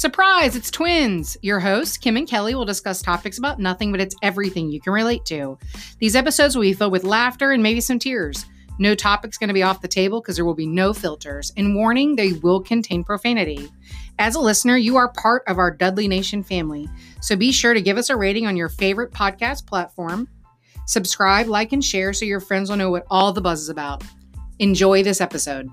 Surprise, it's twins. Your hosts, Kim and Kelly, will discuss topics about nothing, but it's everything you can relate to. These episodes will be filled with laughter and maybe some tears. No topic's going to be off the table because there will be no filters. And warning, they will contain profanity. As a listener, you are part of our Dudley Nation family. So be sure to give us a rating on your favorite podcast platform. Subscribe, like, and share so your friends will know what all the buzz is about. Enjoy this episode.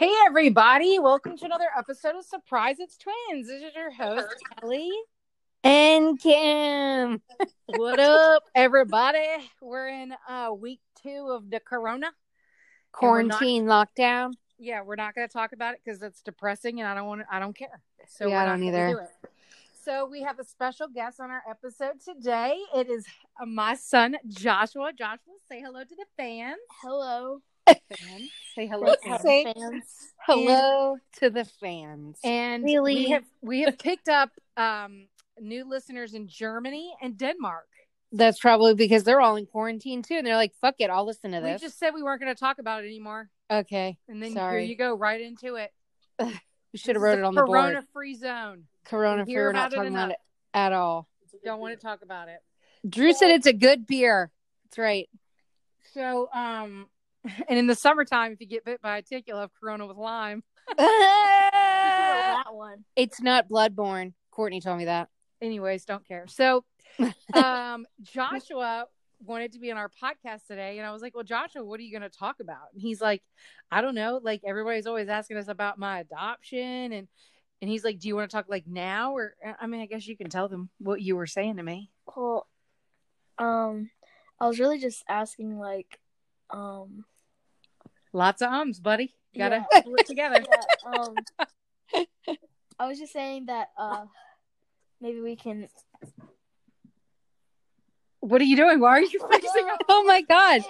Hey, everybody. Welcome to another episode of Surprise It's Twins. This is your host, Kelly. And Kim. What up, everybody? We're in uh, week two of the corona. Quarantine lockdown. Yeah, we're not going to talk about it because it's depressing and I don't want to, I don't care. So Yeah, I don't either. do. So we have a special guest on our episode today. It is my son Joshua. Joshua, say hello to the fans. Hello. Say hello. Let's fans. say- fans. Hello to the fans. And Really? we have we have picked up um, new listeners in Germany and Denmark. That's probably because they're all in quarantine too. And they're like, fuck it, I'll listen to this." We just said we weren't going to talk about it anymore, Okay. and then Sorry. here you go right into it. We should have wrote it on the board. Corona board. free zone. Corona We free. hear We're not about it talking about it at all. Don't want to talk about it. Drew said it's a good beer. That's right. So, um, and in the summertime, if you get bit by a tick, you'll have Corona with Lyme. that one. it's not bloodborne. Courtney told me that. Anyways, don't care. So, um, Joshua wanted to be on our podcast today, and I was like, "Well, Joshua, what are you going to talk about?" And he's like, "I don't know. Like everybody's always asking us about my adoption, and and he's like, "Do you want to talk like now, or I mean, I guess you can tell them what you were saying to me." Well, um, I was really just asking, like, um, Lots of ums, buddy. Gotta Yeah. pull it together. yeah, um, I was just saying that, uh, maybe we can. What are you doing? Why are you fixing No. Oh my god.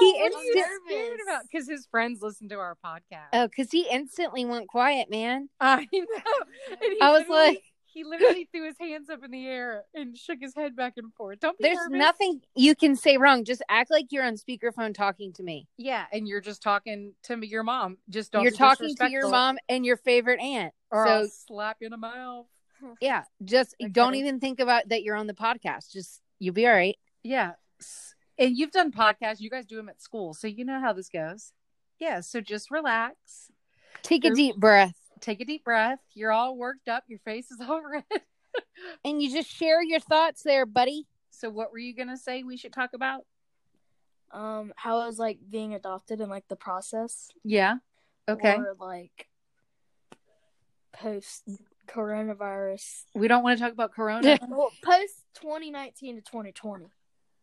He I'm instant- nervous. about because his friends listen to our podcast. Oh, because he instantly went quiet, man. I know. And he I was like- he literally threw his hands up in the air and shook his head back and forth. Don't be There's nervous. nothing you can say wrong. Just act like you're on speakerphone talking to me. Yeah, and you're just talking to me, your mom. Just don't. you're be talking to your mom and your favorite aunt. or so I'll slap you in the mouth. yeah, just don't even think about that you're on the podcast. Just you'll be all right. Yeah, and you've done podcasts. You guys do them at school, so you know how this goes. Yeah, so just relax. Take a deep breath Take a deep breath. You're all worked up. Your face is all red. and you just share your thoughts there, buddy. So, what were you gonna say? We should talk about? Um, how it was like being adopted and like the process. Yeah. Okay. Or like post coronavirus. we don't want to talk about Corona. well, post 2019 to 2020.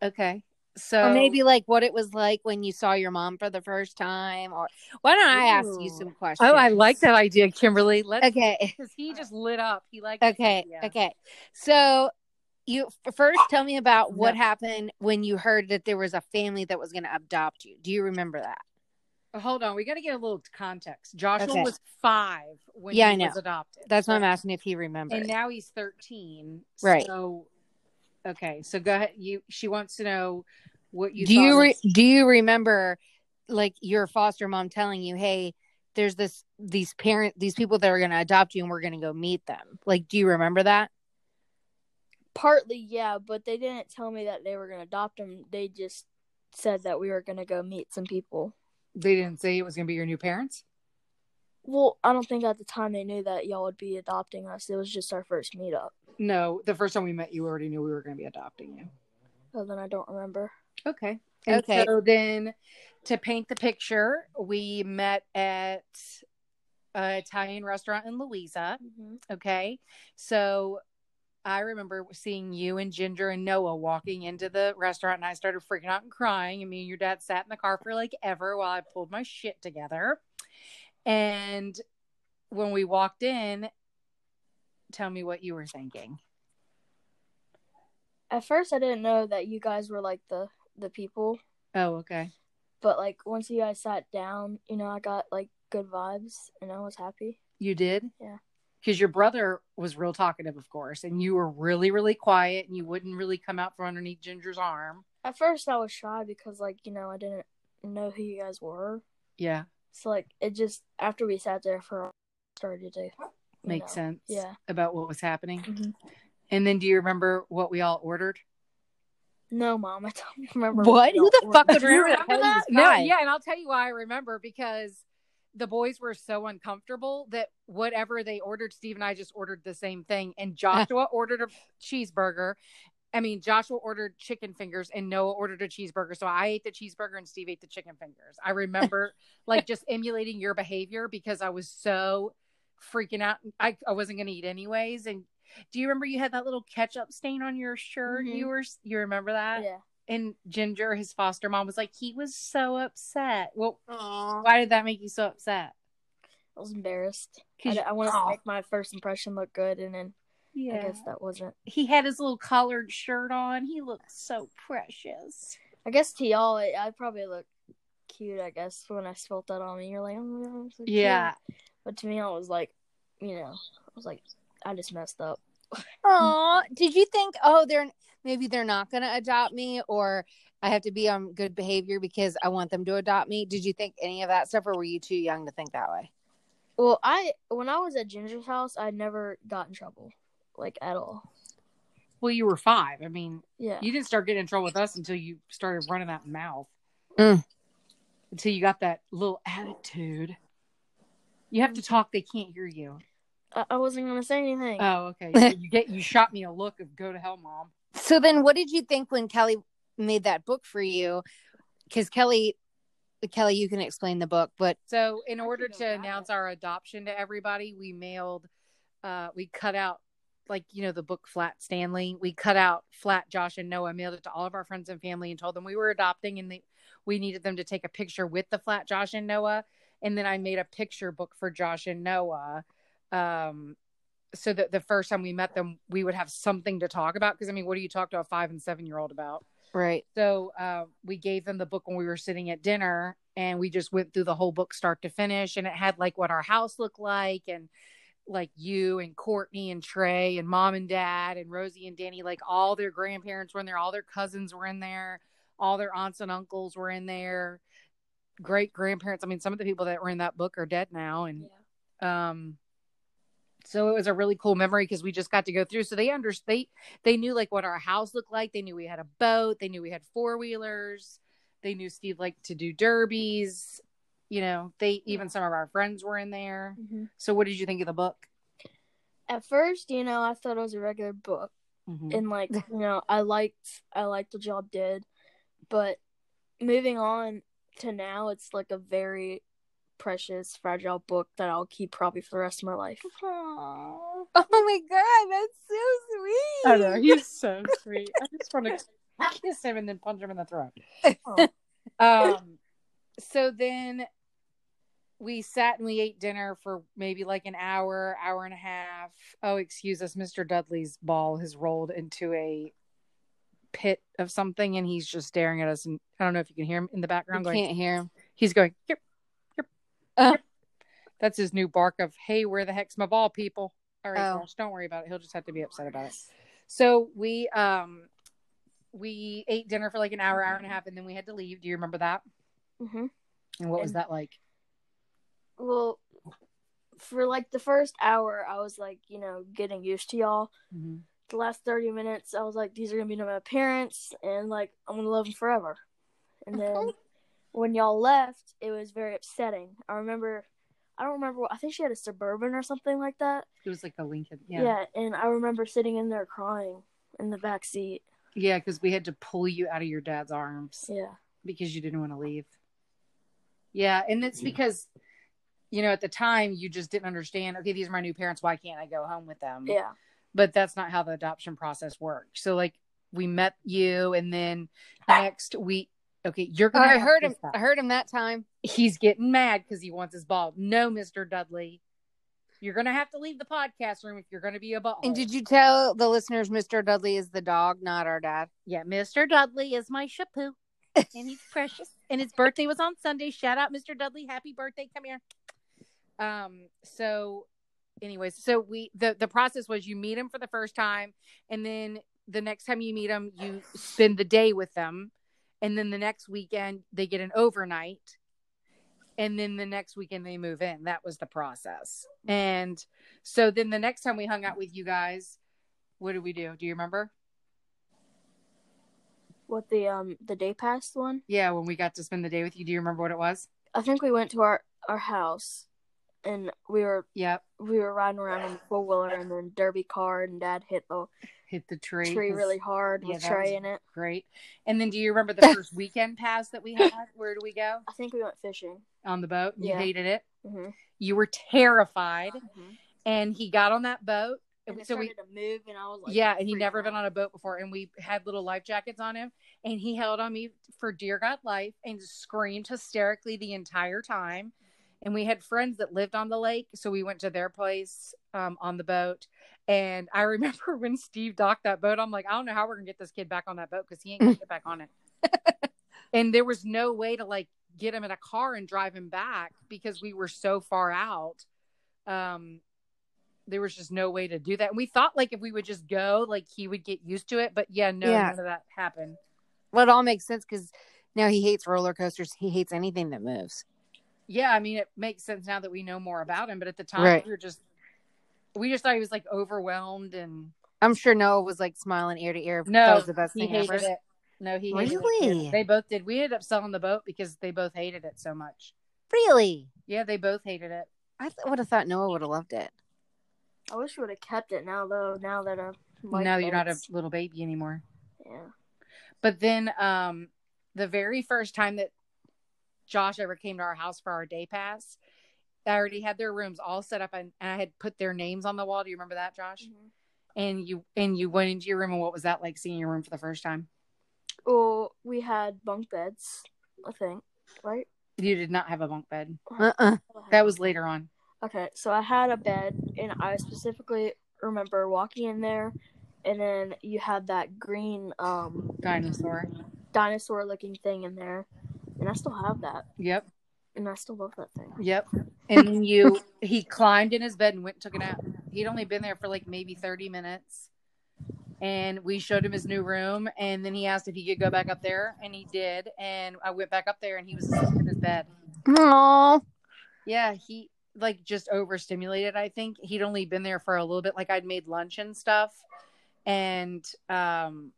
okay. So or maybe like what it was like when you saw your mom for the first time. Or why don't I ask you some questions? Oh, I like that idea, Kimberly. Let's Okay. because he just lit up. He liked this Okay. Okay. So you first tell me about what Yeah. happened when you heard that there was a family that was going to adopt you. Do you remember that? Uh, Hold on, we got to get a little context. Joshua Okay. was five when Yeah, he I know. was adopted. That's why I'm asking if he remembers. And now he's thirteen. Right. So, okay. So go ahead. You. She wants to know what you. do you re- do you remember like your foster mom telling you, "Hey, there's this these parent these people that are going to adopt you and we're going to go meet them." Like, do you remember that? Partly, yeah, but they didn't tell me that they were going to adopt them They just said that we were going to go meet some people. they didn't say it was going to be your new parents. Well, I don't think at the time they knew that y'all would be adopting us. It was just our first meetup. No, the first time we met, you already knew we were going to be adopting you. So then I don't remember. Okay. And Okay. So then, to paint the picture, we met at an Italian restaurant in Louisa. Mm-hmm. Okay. So I remember seeing you and Ginger and Noah walking into the restaurant, and I started freaking out and crying. And me and your dad sat in the car for like ever while I pulled my shit together. And when we walked in, tell me what you were thinking. At first, I didn't know that you guys were like the the people, Oh, okay. but like once you guys sat down, you know, I got like good vibes and I was happy. You did? Yeah. Because your brother was real talkative, of course, and you were really, really quiet and you wouldn't really come out from underneath Ginger's arm. At first, I was shy because like you know I didn't know who you guys were. Yeah, So like it just after we sat there for a started to make know, sense. Yeah. about what was happening. Mhm. And then, do you remember what we all ordered? No, mom, I don't remember. What? Who the fuck would remember that? No, yeah, and I'll tell you why I remember because the boys were so uncomfortable that whatever they ordered, Steve and I just ordered the same thing. And Joshua ordered a cheeseburger. I mean, Joshua ordered chicken fingers and Noah ordered a cheeseburger. So I ate the cheeseburger and Steve ate the chicken fingers. I remember like just emulating your behavior because I was so freaking out. I, I wasn't going to eat anyways. And do you remember you had that little ketchup stain on your shirt? Mhm. You were, you remember that? Yeah. and Ginger, his foster mom, was like, he was so upset. Well, Aw. why did that make you so upset? I was embarrassed. I, I wanted Aw. to make my first impression look good, and then yeah. I guess that wasn't. he had his little collared shirt on. He looked so precious. I guess to y'all, I, I probably look cute. I guess when I felt that on me, you're like, oh, my God, I'm so cute." Yeah, But to me, I was like, you know, I was like, I just messed up. Oh, did you think, oh, they're maybe they're not going to adopt me, or I have to be on good behavior because I want them to adopt me? Did you think any of that stuff, or were you too young to think that way? Well, I when I was at Ginger's house, I never got in trouble, like at all. well, you were five. I mean, Yeah. you didn't start getting in trouble with us until you started running that mouth. Mm. Until you got that little attitude. You have to talk. They can't hear you. I, I wasn't gonna say anything. Oh, okay. So you get you shot me a look of go to hell, mom. So then, what did you think when Kelly made that book for you? Because Kelly, Kelly, you can explain the book, but So, in order to know about announce our adoption to everybody, we mailed, uh, we cut out, like, you know, the book Flat Stanley. We cut out Flat Josh and Noah, mailed it to all of our friends and family, and told them we were adopting and they, we needed them to take a picture with the Flat Josh and Noah. And then I made a picture book for Josh and Noah. Um, so that the first time we met them, we would have something to talk about. Because, I mean, what do you talk to a five and seven year old about? right. So uh, we gave them the book when we were sitting at dinner, and we just went through the whole book start to finish, and it had like what our house looked like, and like you and Courtney and Trey and mom and dad and Rosie and Danny, like all their grandparents were in there, all their cousins were in there, all their aunts and uncles were in there, great grandparents. I mean, some of the people that were in that book are dead now, and um so it was a really cool memory because we just got to go through. So they under they they knew like what our house looked like. They knew we had a boat. They knew we had four-wheelers. They knew steve liked to do derbies. You know they even some of our friends were in there. Hmm so what did you think of the book? At first, you know, I thought it was a regular book, Mhm. and like, you know, I liked I liked the y'all did, but moving on to now, it's like a very precious, fragile book that I'll keep probably for the rest of my life. Oh my god, that's so sweet. I know he's so sweet. I just want to kiss him and then punch him in the throat. um, so then we sat and we ate dinner for maybe like an hour, hour and a half. Oh, excuse us, Mr. Dudley's ball has rolled into a pit of something, and he's just staring at us. And I don't know if you can hear him in the You background going. can't hear him. He's going. Yep, yep. Uh. yep." That's his new bark of "Hey, where the heck's my ball, people?" All right, Oh. Josh, don't worry about it. He'll just have to be upset about it. So we um we ate dinner for like an hour, hour and a half, and then we had to leave. Do you remember that? Mm-hmm. And what was that like? Well, for like the first hour, I was like, you know, getting used to y'all. Mhm. The last thirty minutes, I was like, these are gonna be my parents, and like I'm gonna love them forever. And then when y'all left, it was very upsetting. I remember, I don't remember. What, I think she had a suburban or something like that. It was like a Lincoln. Yeah. Yeah, and I remember sitting in there crying in the back seat. yeah, because we had to pull you out of your dad's arms Yeah. because you didn't want to leave. Yeah, and it's because you know at the time you just didn't understand. Okay, these are my new parents. Why can't I go home with them? Yeah. but that's not how the adoption process works. So like we met you and then next we okay, you're gonna I heard him. I heard him that time. He's getting mad because he wants his ball. No, Mr. Dudley. You're gonna have to leave the podcast room if you're gonna be a ball. And did you tell the listeners Mr. Dudley is the dog, not our dad? Yeah, Mr. Dudley is my shih-poo. and he's precious. And his birthday was on Sunday. Shout out Mr. Dudley. Happy birthday. Come here. Um, so anyways, so we the the process was you meet him for the first time and then the next time you meet them, you spend the day with them and then the next weekend they get an overnight. And then the next weekend they move in. That was the process. And so then the next time we hung out with you guys what did we do? Do you remember? What the um the day pass one? yeah when we got to spend the day with you. Do you remember what it was? I think we went to our our house, and we were yep. we were riding around in the four wheeler, and then derby car, and Dad hit the hit the tree tree really hard Yeah, with Trey in it. great and then do you remember the first weekend pass that we had where did we go I think we went fishing. on the boat you Yeah. hated it hmm you were terrified and he got on that boat And so we started to move, and I was like, yeah, and he never been on a boat before, and we had little life jackets on him, and he held on me for dear God life and screamed hysterically the entire time. And we had friends that lived on the lake, so we went to their place um, on the boat. And I remember when Steve docked that boat, I'm like, I don't know how we're gonna get this kid back on that boat because he ain't gonna get back on it. and there was no way to like get him in a car and drive him back because we were so far out. Um, there was just no way to do that. And we thought like if we would just go, like he would get used to it. But yeah, no, Yeah. none of that happened. Well, it all makes sense because now he hates roller coasters. He hates anything that moves. Yeah, I mean it makes sense now that we know more about him. But at the time, Right. we were just we just thought he was like overwhelmed and I'm sure Noah was like smiling ear to ear. no, that was the best he thing hated ever. it. No, he hated it, Really? too. They both did. We ended up selling the boat because they both hated it so much. Really? Yeah, they both hated it. I th- would have thought Noah would have loved it. I wish we would have kept it now, though. Now that I like now that you're not a little baby anymore. yeah. But then um the very first time that Josh ever came to our house for our day pass, I already had their rooms all set up and, and I had put their names on the wall. Do you remember that, Josh? Mhm. And you and you went into your room and what was that like seeing your room for the first time? Well, we had bunk beds, I think, right? You did not have a bunk bed. Uh-uh. That was later on. Okay, so I had a bed, and I specifically remember walking in there, and then you had that green um Dinosaur. dinosaur looking thing in there, and I still have that, Yep. And I still love that thing. Yep. And you he climbed in his bed and went and took a nap. He'd only been there for like maybe 30 minutes. And we showed him his new room and then he asked if he could go back up there and he did. And I went back up there and he was asleep in his bed. Aww. Yeah, he like just overstimulated, I think. He'd only been there for a little bit, like I'd made lunch and stuff. And um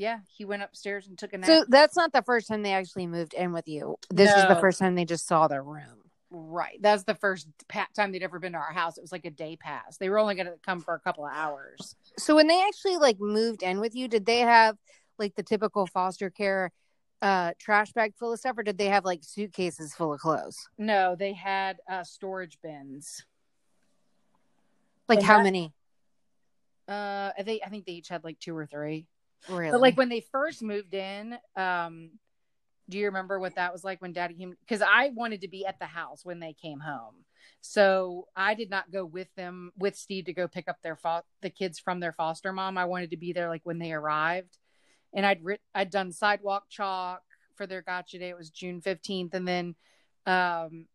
yeah, he went upstairs and took a nap. So that's not the first time they actually moved in with you. This is the first time they just saw their room. Right. That's the first time they'd ever been to our house. It was like a day pass. They were only going to come for a couple of hours. So when they actually like moved in with you, did they have like the typical foster care uh trash bag full of stuff or did they have like suitcases full of clothes? No, they had uh, storage bins. Like how many? Uh, they I think they each had like two or three. Really? But like when they first moved in, um, do you remember what that was like when Daddy came? Because I wanted to be at the house when they came home, so I did not go with them with Steve to go pick up their fo- the kids from their foster mom. I wanted to be there like when they arrived, and I'd writ- I'd done sidewalk chalk for their gotcha day. It was June fifteenth, and then um,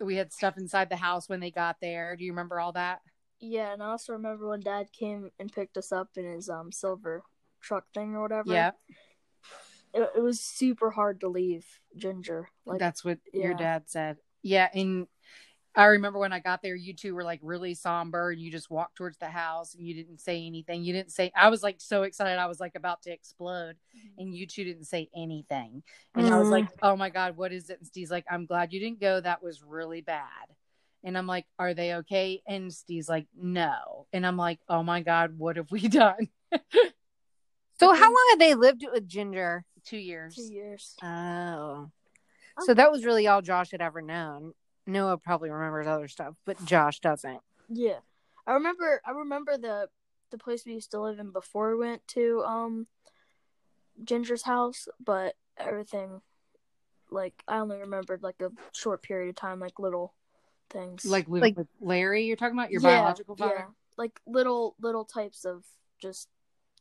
we had stuff inside the house when they got there. Do you remember all that? Yeah, and I also remember when Dad came and picked us up in his um silver truck thing or whatever. Yeah, it, it was super hard to leave Ginger. Like that's what your dad said. Yeah, and I remember when I got there, you two were like really somber, and you just walked towards the house, and you didn't say anything. You didn't say. I was like so excited, I was like about to explode, and you two didn't say anything. And I was Mhm. like, "Oh my god, what is it?" And Steve's like, "I'm glad you didn't go. That was really bad." And I'm like, "Are they okay?" And Steve's like, "No." And I'm like, "Oh my god, what have we done?" So how long have they lived with Ginger? Two years. two years. Oh. So that was really all Josh had ever known. Noah probably remembers other stuff, but Josh doesn't. Yeah, I remember. I remember the the place we used to live in before we went to um Ginger's house, but everything like I only remembered like a short period of time, like little things, Like, with Like- with Larry, you're talking about your Yeah, biological father. yeah, like little little types of just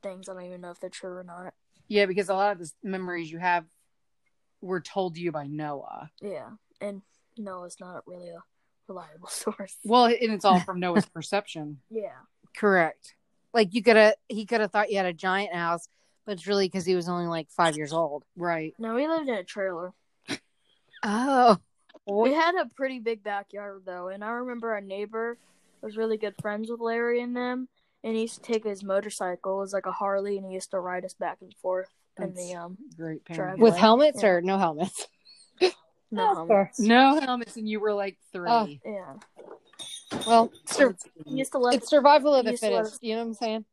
things. I don't even know if they're true or not. Yeah, because a lot of the memories you have were told to you by Noah. Yeah, and Noah's not really a reliable source. Well, and it's all from Noah's perception. Yeah, Correct. Like you could have, he could have thought you had a giant house, but it's really because he was only like five years old. Right. No, we lived in a trailer. Oh, We had a pretty big backyard though, and I remember our neighbor was really good friends with Larry and them, and he used to take his motorcycle, it was like a Harley, and he used to ride us back and forth in the um Great Drive parent. with helmets Yeah. or no helmets? no Of course. No helmets, and you were like three. Oh. yeah. Well, sur- He used to let it's survival of the used to fittest. You know what I'm saying?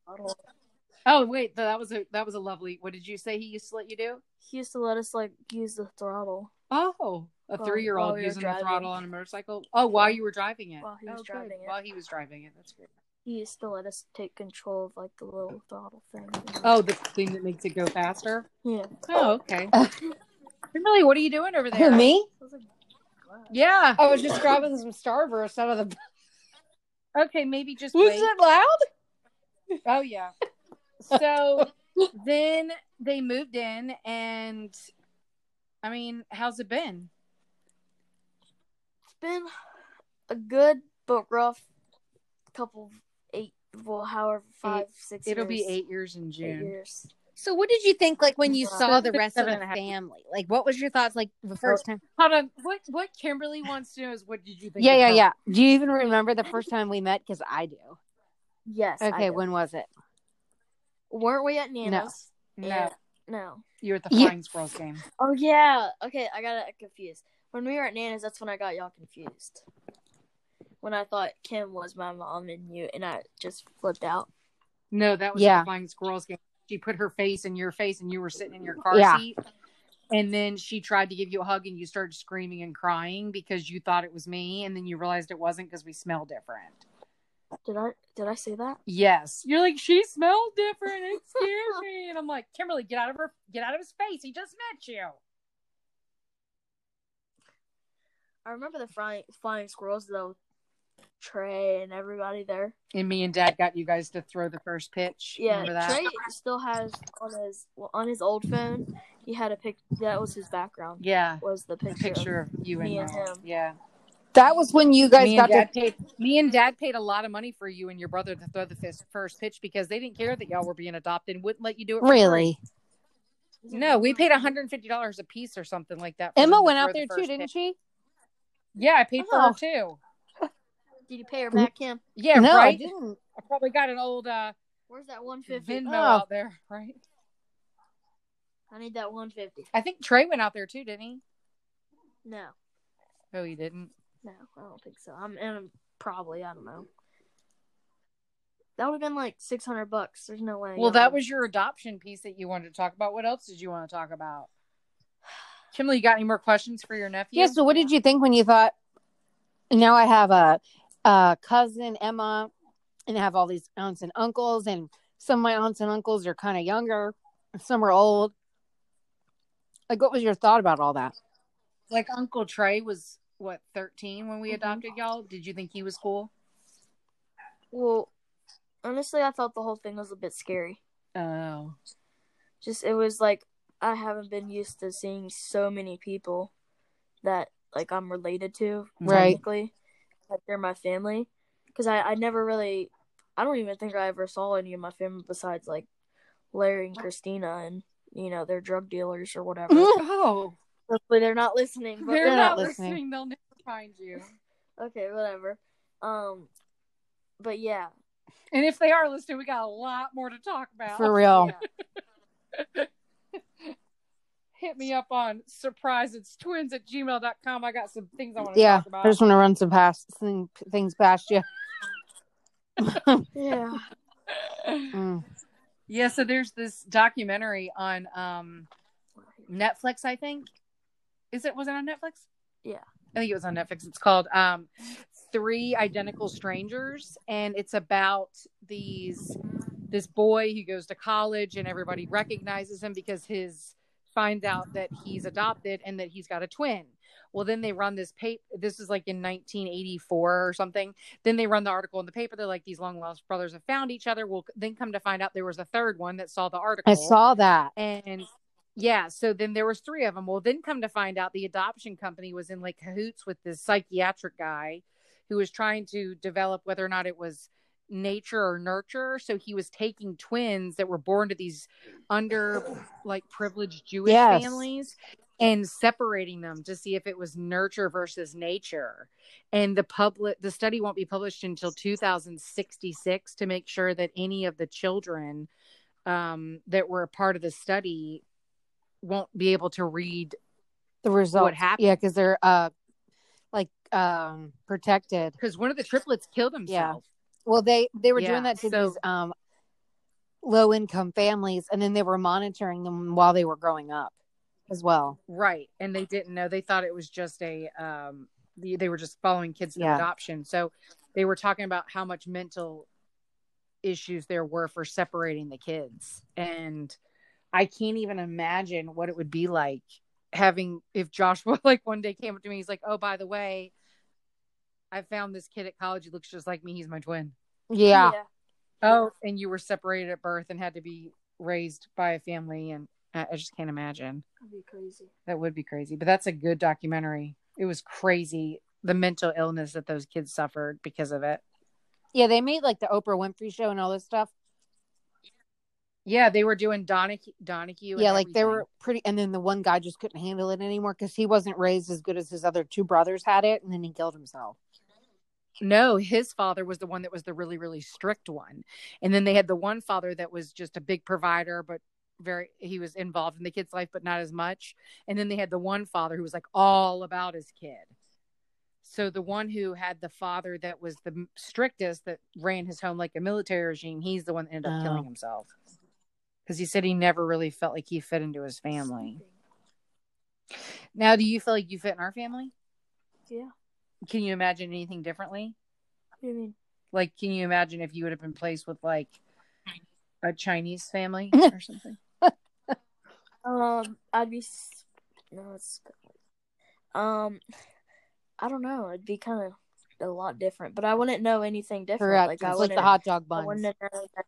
Oh wait, that was a that was a lovely. What did you say he used to let you do? he used to let us like use the throttle Oh, a While- three year old using the throttle on a motorcycle. Oh, while you were driving it. While he was Oh, good. driving it. While he was driving it. That's great. He used to let us take control of like the little throttle thing. Oh, the thing that makes it go faster. yeah. Oh, okay. Kimberly, what are you doing over there? Who me? I was like, wow. Yeah. I was just grabbing some Starburst out of the. Okay, maybe just Was wait. it loud? Oh yeah. So then they moved in, and I mean, how's it been? It's been a good but rough couple of eight well however five, six It'll be eight years in Eight June. years. So, what did you think like when you Uh, saw the rest of the and a half. family? Like, what was your thoughts like the first time? Hold on. What what Kimberly wants to know is what did you think? Yeah, yeah, her? yeah. Do you even remember the first time we met? Because I do. Yes. I Okay, do. when was it? weren't we at Nana's? No, Yeah. No. you were at the Yeah. Flying Squirrels game. Oh yeah. Okay, I got it confused. When we were at Nana's, that's when I got y'all confused. When I thought Kim was my mom and you, and I just flipped out. No, that was Yeah. the Flying Squirrels game. She put her face in your face, and you were sitting in your car Yeah. seat. And then she tried to give you a hug, and you started screaming and crying because you thought it was me, and then you realized it wasn't because we smell different. Did I did I say that? Yes, you're like she smelled different. It scared me, and I'm like, Kimberly, get out of her, get out of his face. He just met you. I remember the flying flying squirrels though. Trey and everybody there. And me and Dad got you guys to throw the first pitch. Yeah, Remember that? Trey still has on his well, on his old phone. He had a pic. That was his background. Yeah, Was the a picture? picture of you me and, and him. Yeah, That was when you guys me got and to. Paid. Me and Dad paid a lot of money for you and your brother to throw the fis- first pitch because they didn't care that y'all were being adopted and wouldn't let you do it. Really? free. No, we paid 150 dollars a piece or something like that. Emma went throw out the there too, first didn't pitch. she? Yeah, I paid for Oh. her too. Did you pay her back, Kim? Yeah, no, I didn't. I probably got an old uh, Where's that one fifty? Venmo Oh. out there, right? I need that one fifty. I think Trey went out there too, didn't he? No, Oh, he didn't. no, I don't think so. I'm, I'm probably I don't know. That would have been like six hundred bucks. There's no way. Well, that was your adoption piece that you wanted to talk about. What else did you want to talk about? Kimberly, you got any more questions for your nephew? Yeah. So, what did you think when you thought? Now I have a, a cousin Emma, and I have all these aunts and uncles, and some of my aunts and uncles are kind of younger, some are old. Like, what was your thought about all that? Like Uncle Trey was what 13 when we Mhm. adopted y'all. Did you think he was cool? Well, honestly, I thought the whole thing was a bit scary. Oh, Just it was like I haven't been used to seeing so many people that like I'm related to Right. technically, like they're my family. Because I I never really, I don't even think I ever saw any of my family besides like Larry and Christina, and you know they're drug dealers or whatever. oh, Hopefully they're not listening. But they're, they're not, not listening. listening. They'll never find you. okay, whatever. Um, but yeah, And if they are listening, we got a lot more to talk about. For real. Hit me up on surprise it's twins at gmail.com. I got some things I want to Yeah, talk about. I just want to run some past thing, things past you. yeah. Mm. Yeah, so there's this documentary on um Netflix, I think. Is it was it on Netflix? Yeah. I think it was on Netflix. It's called um Three Identical Strangers and it's about these this boy who goes to college and everybody recognizes him because his finds out that he's adopted and that he's got a twin. Well, then they run this paper. This is like in 1984 or something. Then they run the article in the paper. They're like, these long lost brothers have found each other. Well, then come to find out there was a third one that saw the article. I saw that. And yeah, so then there was three of them. Well, then come to find out the adoption company was in like cahoots with this psychiatric guy who was trying to develop whether or not it was nature or nurture. So he was taking twins that were born to these under like privileged Jewish Yes. families and separating them to see if it was nurture versus nature. And the public the study won't be published until 2066 to make sure that any of the children um, that were a part of the study won't be able to read The result. what happened. Yeah, because they're uh like um protected. because one of the triplets killed himself. Well, they they were Yeah, doing that to so- these um low income families, and then they were monitoring them while they were growing up as well. Right. And they didn't know. They thought it was just a um they were just following kids to Yeah. adoption. So they were talking about how much mental issues there were for separating the kids. And I can't even imagine what it would be like having if Joshua like one day came up to me, he's like, Oh, by the way, I found this kid at college. He looks just like me. He's my twin. Yeah, Oh, and you were separated at birth and had to be raised by a family and I I just can't imagine. That'd be crazy. That would be crazy, but that's a good documentary. It was crazy the mental illness that those kids suffered because of it. yeah. They made like the Oprah Winfrey show and all this stuff. Yeah, they were doing Donahue. Donahue and yeah, like they were pretty. And then the one guy just couldn't handle it anymore because he wasn't raised as good as his other two brothers had it, and then he killed himself. No, his father was the one that was the really, really strict one, and then they had the one father that was just a big provider, but very he was involved in the kid's life, but not as much. And then they had the one father who was like all about his kid. So the one who had the father that was the strictest, that ran his home like a military regime, he's the one that ended up Oh. killing himself because he said he never really felt like he fit into his family. Now, do you feel like you fit in our family? Yeah. Can you imagine anything differently? What do you mean? Like, can you imagine if you would have been placed with like a Chinese family or something? Um, I'd be. No, it's. Um, I don't know. It'd be kind of a lot different, but I wouldn't know anything different. Correct. Like I it's like the hot dog I buns. wouldn't have that.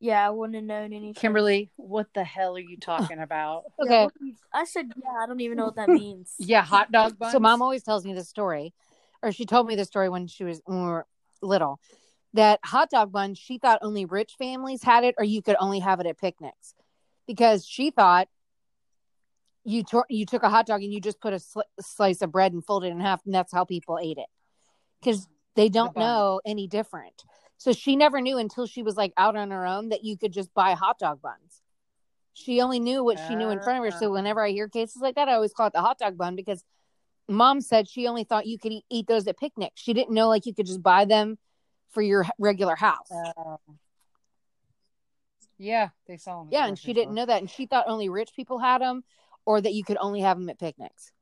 Yeah, I wouldn't have known anything. Kimberly, what the hell are you talking about? Okay. what do you- I said yeah. I don't even know what that means. yeah, hot dog buns. So mom always tells me this story, or she told me the story when she was when we were little. That hot dog bun, she thought only rich families had it, or you could only have it at picnics, because she thought you tor- you took a hot dog and you just put a sli- slice of bread and folded it in half, and that's how people ate it, because they don't bun. know any different. So she never knew until she was like out on her own that you could just buy hot dog buns. She only knew what she knew in front of her. So Ah. whenever I hear cases like that, I always call it the hot dog bun because mom said she only thought you could eat, eat those at picnics. She didn't know like you could just buy them for your regular house. Um, yeah, they saw them. yeah, and she didn't know that, and she thought only rich people had them, or that you could only have them at picnics.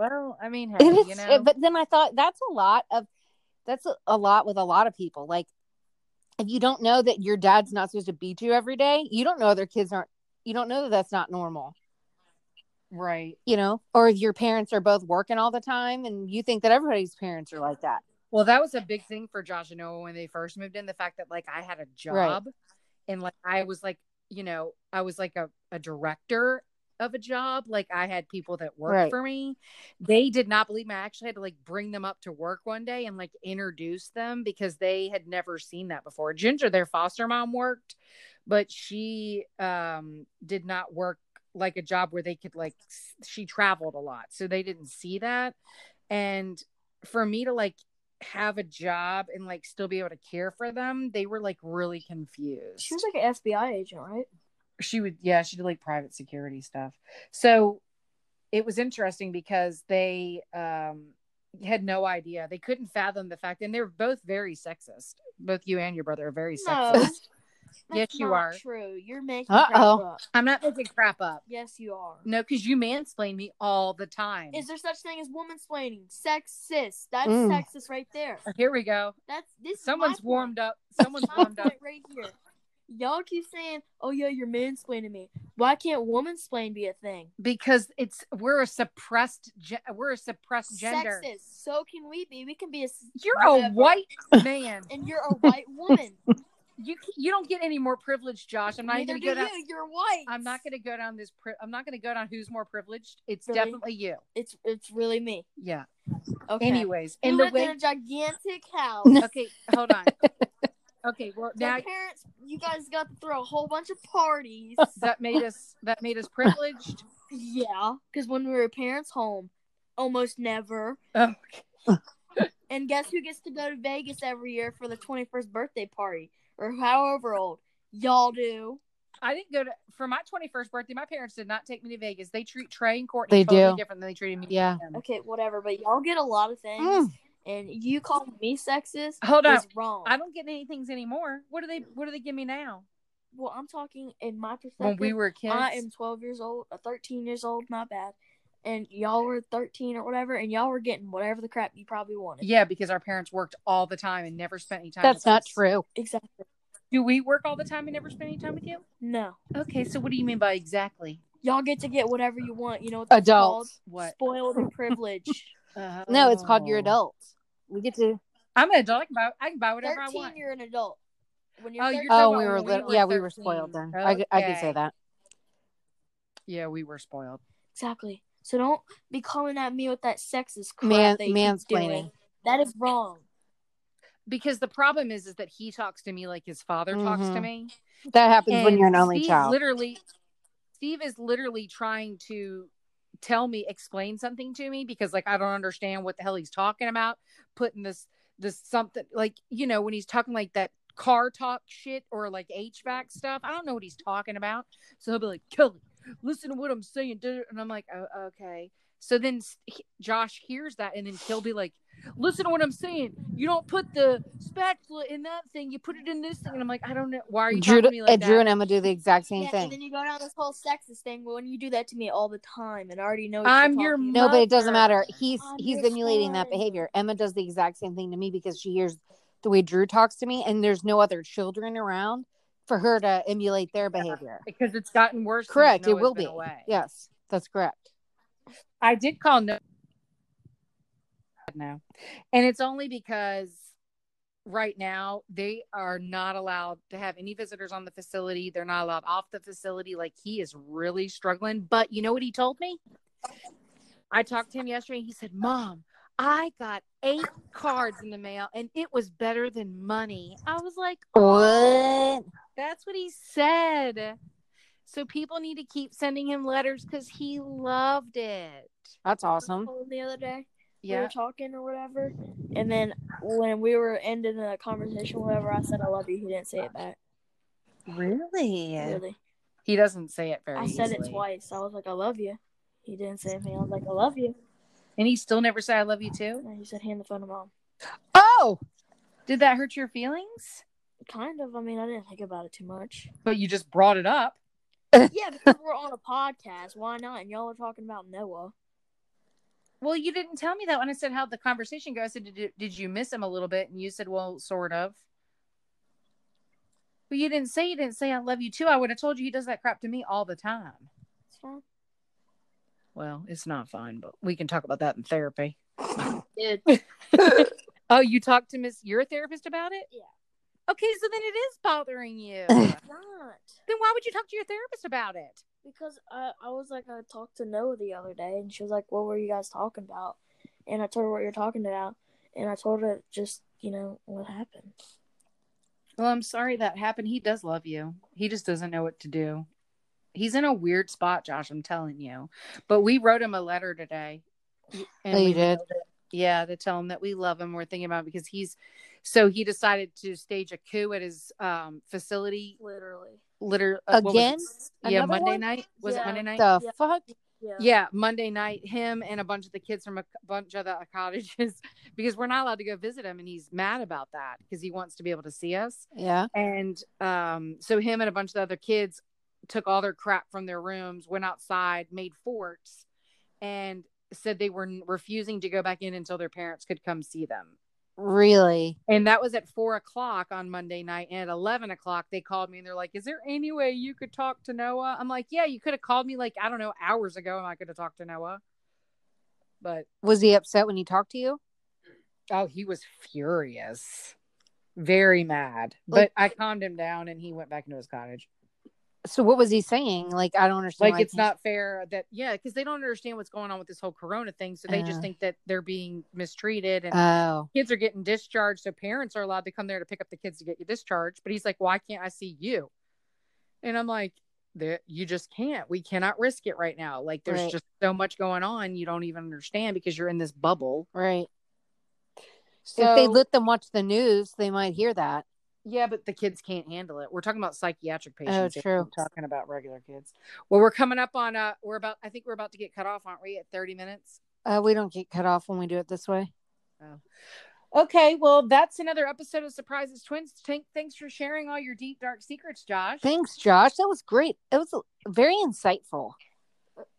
Well, I mean, hey, you know, but then I thought that's a lot of that's a, a lot with a lot of people. Like if you don't know that your dad's not supposed to beat you every day, you don't know other kids aren't. You don't know that that's not normal. Right. You know, or if your parents are both working all the time, and you think that everybody's parents are like that. Well, that was a big thing for Josh and Noah when they first moved in. The fact that like I had a job and like I was like, you know, I was like a, a director of a job. Like I had people that worked Right. for me. They did not believe me. I actually had to like bring them up to work one day and like introduce them because they had never seen that before. Ginger, their foster mom worked, but she um did not work like a job where they could like she traveled a lot. So they didn't see that. And for me to like have a job and like still be able to care for them, they were like really confused. She was like an FBI agent, right? she would yeah, she did like private security stuff. So it was interesting because they um had no idea. They couldn't fathom the fact and they're both very sexist. Both you and your brother are very No. sexist. Yes, you not are. True. You're making Uh-oh. I'm not making crap up. Yes, you are. No, because you mansplain me all the time. Is there such thing as woman splaining? Sexist. That's Mm. sexist right there. Here we go. That's this. Someone's warmed point. up. Someone's warmed up. right here. Y'all keep saying, "Oh yeah, you're mansplaining me." Why can't woman splain be a thing? because it's we're a suppressed ge- we're a suppressed gender. Sexist. So can we be? We can be a. You're a white man. and you're a white woman. You you don't get any more privilege, Josh. I'm not Neither even going to go down. you. You're white. I'm not going to go down this. Pri- I'm not going to go down who's more privileged. It's Really? definitely you. It's it's really me. Yeah. Okay. Anyways, and the lived way. in a gigantic house. Okay, hold on. Okay, well Now, now parents, you guys got to throw a whole bunch of parties. that made us that made us privileged. yeah, because when we were parents home, almost never. Oh, And guess who gets to go to Vegas every year for the 21st birthday party or however old? Y'all do. I didn't go to for my 21st birthday. My parents did not take me to Vegas. They treat Trey and Courtney They totally do. different than they treated me. Yeah. Okay, whatever. But y'all get a lot of things, Mm. and you call me sexist Hold on. wrong. I don't get any things anymore. What do they What do they give me now? well, I'm talking in my perspective. When we were kids, I am 12 years old, uh, 13 years old, not bad. And y'all were 13 or whatever, and y'all were getting whatever the crap you probably wanted. yeah, because our parents worked all the time and never spent any time. That's with not us. true. Exactly. Do we work all the time and never spend any time with you? No. Okay, so what do you mean by exactly? Y'all get to get whatever you want. You know what Adults. called? What? Spoiled and privileged. Oh. No, it's called your Oh. adults. We get to. I'm an adult. I can buy, I can buy whatever I 13, want. you're an adult. When you're Oh, 13, you're Oh, we were when we were Yeah, we were spoiled then. I, could- I could say that. Yeah, we were spoiled. Exactly. So don't be calling at me with that sexist crap Man, that keep mansplaining. doing. That is wrong. Because the problem is, is that he talks to me like his father talks to Mhm. me. That happens when you're an only Steve child. Literally, Steve is literally trying to tell me, explain something to me because, like, I don't understand what the hell he's talking about. Putting this, this something like, you know, when he's talking like that car talk shit or like HVAC stuff, I don't know what he's talking about. So he'll be like, Kelly, listen to what I'm saying, and I'm like, oh, okay. So then he- Josh hears that, and then he'll be like, "Listen to what I'm saying. You don't put the spatula in that thing. You put it in this thing." And I'm like, "I don't know. Why are you Drew, talking to me like uh, and that?" Drew and Emma do the exact same yeah, and then you go down this whole sexist thing when you do that to me all the time and I already know what I'm you're your talking No, but it doesn't matter. He's I'm he's your emulating that behavior. Emma does the exact same thing to me because she hears the way Drew talks to me, and there's no other children around for her to emulate their behavior. because it's gotten worse. Correct. It will be. Away. Yes, that's correct. I did call no. No, and it's only because right now they are not allowed to have any visitors on the facility. They're not allowed off the facility. Like he is really struggling. But you know what he told me? I talked to him yesterday. He said, "Mom, I got eight cards in the mail, and it was better than money." I was like, oh. What? That's what he said. So people need to keep sending him letters because he loved it. That's awesome. the other day. We Yeah. were talking or whatever, and then when we were ending the conversation, whatever, I said I love you. He didn't say it back. Really? Really, He doesn't say it very I said it twice. I was like, I love you. He didn't say anything. I was like, I love you. And he still never said I love you too? He said, hand the phone to mom. Oh, Did that hurt your feelings? Kind of. I mean, I didn't think about it too much. But you just brought it up. yeah, because we're on a podcast. Why not? And y'all are talking about Noah. Well, you didn't tell me that when I said how the conversation goes. I said, did you, did you miss him a little bit? And you said, well, sort of. But you didn't say you didn't say I love you too. I would have told you he does that crap to me all the time. It's fine. Well, it's not fine, but we can talk about that in therapy. It, Oh, you talked to Miss your therapist about it? Yeah. Okay, so then it is bothering you. not. then why would you talk to your therapist about it? because I, I was like I talked to Noah the other day and she was like, "What were you guys talking about?" And I told her what you're talking about, and I told her just you know what happened. Well, I'm sorry that happened. He does love you. He just doesn't know what to do. He's in a weird spot, Josh. I'm telling you. But we wrote him a letter today. Oh, you we did? Yeah, to tell him that we love him. We're thinking about it because he's so he decided to stage a coup at his um facility. Literally. Liter uh, Again? Yeah, Monday one? night. Was Yeah. it Monday night? the Yeah. fuck? Yeah. Yeah, Monday night, him and a bunch of the kids from a bunch of the cottages because we're not allowed to go visit him, and he's mad about that because he wants to be able to see us. Yeah. And um, so him and a bunch of the other kids took all their crap from their rooms, went outside, made forts, and said they were refusing to go back in until their parents could come see them. Really? And that was at four o'clock on Monday night. And at 11 o'clock, they called me and they're like, Is there any way you could talk to Noah? I'm like, Yeah, you could have called me like, I don't know, hours ago and I could have talked to Noah. But Was he upset when he talked to you? oh, he was furious. very mad. But I calmed him down, and he went back into his cottage. So what was he saying? Like I don't understand. Like it's not fair that yeah, because they don't understand what's going on with this whole Corona thing, so they just Uh. think that they're being mistreated and Oh, kids are getting discharged, so parents are allowed to come there to pick up the kids to get you discharged. But he's like, why can't I see you? And I'm like, you just can't. We cannot risk it right now. Like there's Right. just so much going on, you don't even understand because you're in this bubble. right. So if they let them watch the news, they might hear that. Yeah, but the kids can't handle it. We're talking about psychiatric patients. Oh, true. We're talking about regular kids. Well, we're coming up on uh, we're about. I think we're about to get cut off, aren't we? At 30 minutes. Uh, we don't get cut off when we do it this way. Oh. Okay, well, that's another episode of Surprises Twins. Thank, thanks for sharing all your deep, dark secrets, Josh. Thanks, Josh. That was great. It was very insightful.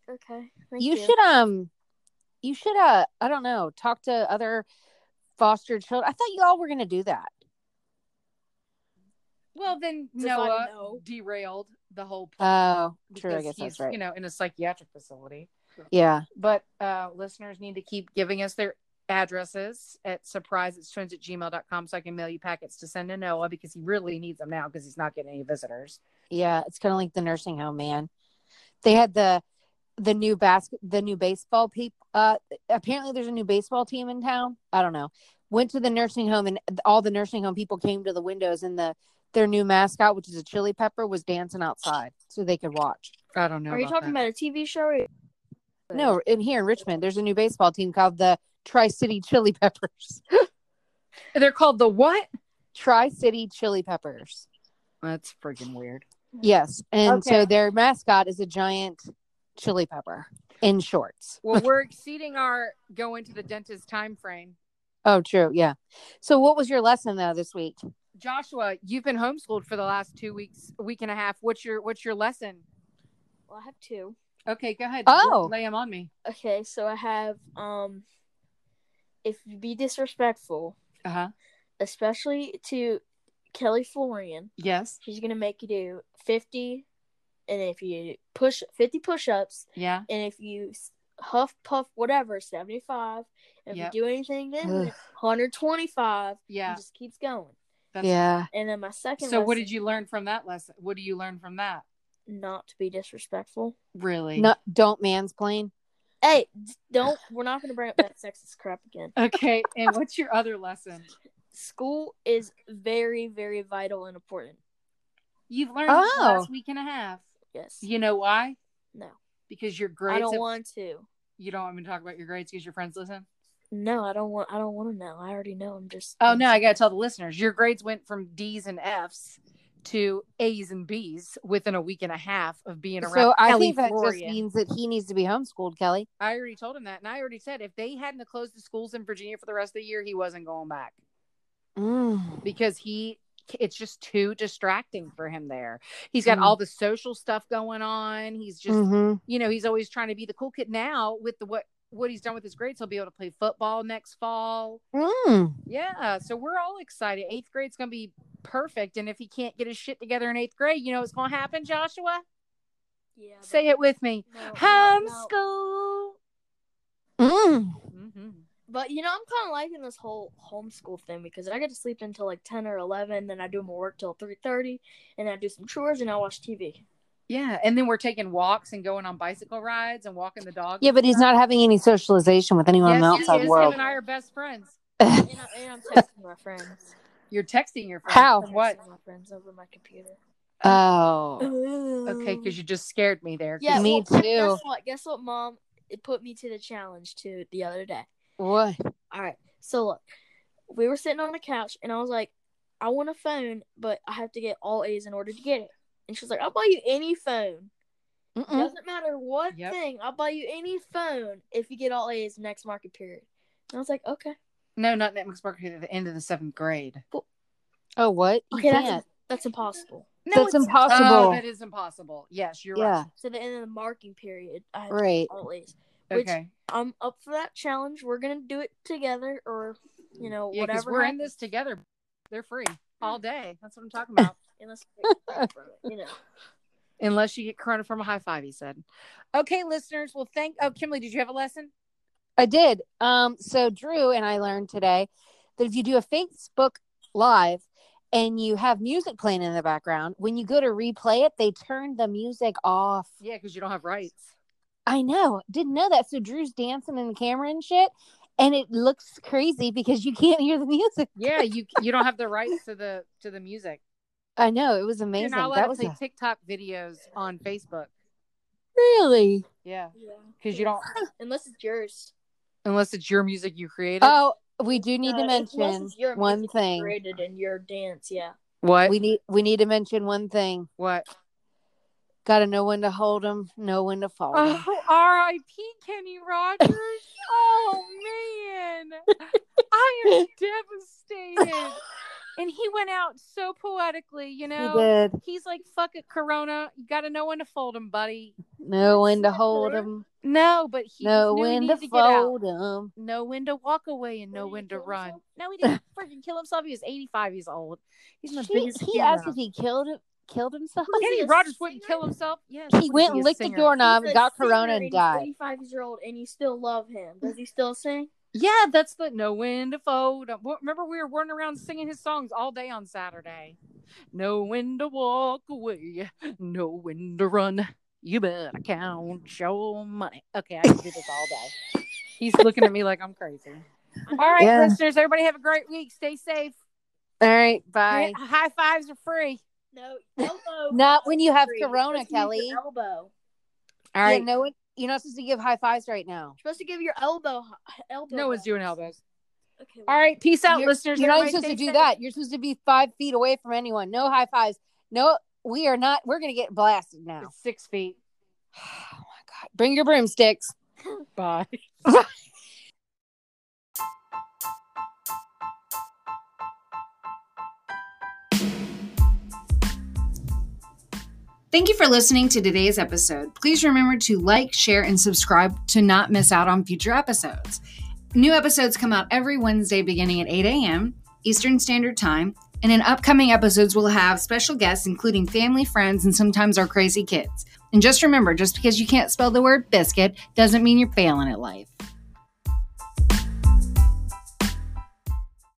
Okay. Thank you should um, you should uh, I don't know, talk to other foster children. I thought you all were gonna do that. Well, then Noah know. derailed the whole Oh, plan true. I guess he's, that's right. You know, in a psychiatric facility. Yeah. But uh, listeners need to keep giving us their addresses at surpriseitstwins at gmail.com so I can mail you packets to send to Noah because he really needs them now because he's not getting any visitors. Yeah, it's kind of like the nursing home, man. They had the the new basket, the new baseball people. Uh, apparently, there's a new baseball team in town. I don't know. Went to the nursing home, and all the nursing home people came to the windows, and the their new mascot, which is a chili pepper, was dancing outside so they could watch. I don't know. Are you talking about a TV show? Or... No, in here in Richmond, there's a new baseball team called the Tri City Chili Peppers. They're called the what? Tri City Chili Peppers. That's freaking weird. Yes, and Okay. so their mascot is a giant chili pepper in shorts. Well, we're exceeding our going to the dentist time frame. Oh, true. Yeah. So, what was your lesson though this week? Joshua, you've been homeschooled for the last two weeks, a week and a half. What's your what's your lesson? Well, I have two. Okay, go ahead. Oh. lay them on me. Okay, so I have um, if you be disrespectful, Uh huh. especially to Kelly Florian, Yes. she's gonna make you do fifty, and if you push fifty push-ups, Yeah. and if you huff puff whatever seventy-five, if Yep. you do anything then Ugh. 125, Yeah. it just keeps going. That's- yeah. And then my second. So, what did you learn from that lesson? What do you learn from that? Not to be disrespectful. Really? No, don't mansplain. Hey, don't. We're not gonna bring up that sexist crap again. Okay. And what's your other lesson? School is very, very vital and important. You've learned this Oh. last week and a half. Yes. You know why? No. Because your grades. I don't have- want to. You don't want me to talk about your grades because your friends listen. No, I don't want. I don't want to know. I already know. I'm just. Oh no, I gotta tell the listeners. Your grades went from D's and F's to A's and B's within a week and a half of being around. So I Kelly think that just means that he needs to be homeschooled, Kelly. I already told him that, and I already said if they hadn't closed the schools in Virginia for the rest of the year, he wasn't going back Mm. because he. It's just too distracting for him there. He's got Mm. all the social stuff going on. He's just, Mhm. you know, he's always trying to be the cool kid. Now with the what what he's done with his grades, he'll be able to play football next fall. Mm. Yeah, so we're all excited. Eighth grade's gonna be perfect, and if he can't get his shit together in eighth grade, you know what's gonna happen, Joshua? Yeah. Say it with me. No, no, no. Homeschool. Mm. Mm-hmm. But you know, I'm kind of liking this whole homeschool thing because I get to sleep until like ten or eleven, then I do my work till three thirty, and I do some chores and I watch TV. Yeah, and then we're taking walks and going on bicycle rides and walking the dog. Yeah, but he's not having any socialization with anyone in the Yes, outside is. world. Him and I are best friends. And, I, and I'm texting my friends. You're texting your friends. How? From What? My friends over my computer. oh. Okay, because you just scared me there. yeah, Me well, too. Guess what? Guess what, Mom? It put me to the challenge to the other day. What? All right. So look, we were sitting on the couch, and I was like, I want a phone, but I have to get all A's in order to get it. And she's like, I'll buy you any phone. Mm-mm. Doesn't matter what Yep. thing. I'll buy you any phone if you get all A's next market period. And I was like, okay. No, not Netflix Market at the end of the seventh grade. Oh, what? You Okay, can't. that's that's impossible. No, That's it's- impossible. Oh, that is impossible. Yes, you're yeah. right. So the end of the marking period, I have Right. all A's. Which Okay. I'm up for that challenge. We're gonna do it together, or you know, Yeah, whatever. we're in this together. They're free all day. That's what I'm talking about. Unless we get credit from it, you know. Unless you get corona from a high five, he said. Okay, listeners. Well, thank. Oh, Kimberly, did you have a lesson? I did. Um, so Drew and I learned today that if you do a Facebook live and you have music playing in the background, when you go to replay it, they turn the music off. Yeah, because you don't have rights. I know. Didn't know that. So Drew's dancing in the camera and shit. And it looks crazy because you can't hear the music. Yeah, you you don't have the rights to the to the music. I know. It was amazing. You're amazing. not allowed That to was play a- TikTok videos on Facebook. really. Yeah, Yeah. because you don't Unless it's yours. unless it's your music you created. Oh, we do need Uh, to mention your one music thing. created in your dance. Yeah. what? We need we need to mention one thing. what? Got to know when to hold them, know when to fold 'em. Oh, R.I.P. Kenny Rogers. oh man, I am devastated. And he went out so poetically, you know. He did. He's like, "Fuck it, Corona. You got to know when to fold him, buddy." Know when to hold him. No, but he know knew he when to to fold them. Know when to walk away and know when to run. himself? No, he didn't freaking kill himself. He was 85 years old. He's my He, biggest he asked if he killed it, killed himself. He Kenny Rogers wouldn't kill himself. Yes, He went and licked the doorknob, got corona, and died. 85 years old, and you still love him. Does he still sing? Yeah, that's the know when to fold. Uh, Remember, we were running around singing his songs all day on Saturday. Know when to walk away, know when to run. You better count your money. Okay, I can do this all day. He's looking at me like I'm crazy. All right, Yeah. listeners, everybody have a great week. Stay safe. All right, bye. High fives are free. No, elbow. Not when you have Free. Corona, supposed to use Kelly. your Elbow. All Yeah, right, no one. You're not supposed to give high fives right now. You're supposed to give your elbow. Elbow. no one's doing elbows. Okay. All right, peace out, you're, listeners. You're not supposed to do safe. that. You're supposed to be five feet away from anyone. No high fives. No, we are not. We're gonna get blasted now. It's six feet. Oh my god! Bring your broomsticks. Bye. Thank you for listening to today's episode. Please remember to like, share, and subscribe to not miss out on future episodes. New episodes come out every Wednesday beginning at 8 a.m. Eastern Standard Time, and in upcoming episodes, we'll have special guests, including family, friends, and sometimes our crazy kids. And just remember just because you can't spell the word biscuit doesn't mean you're failing at life.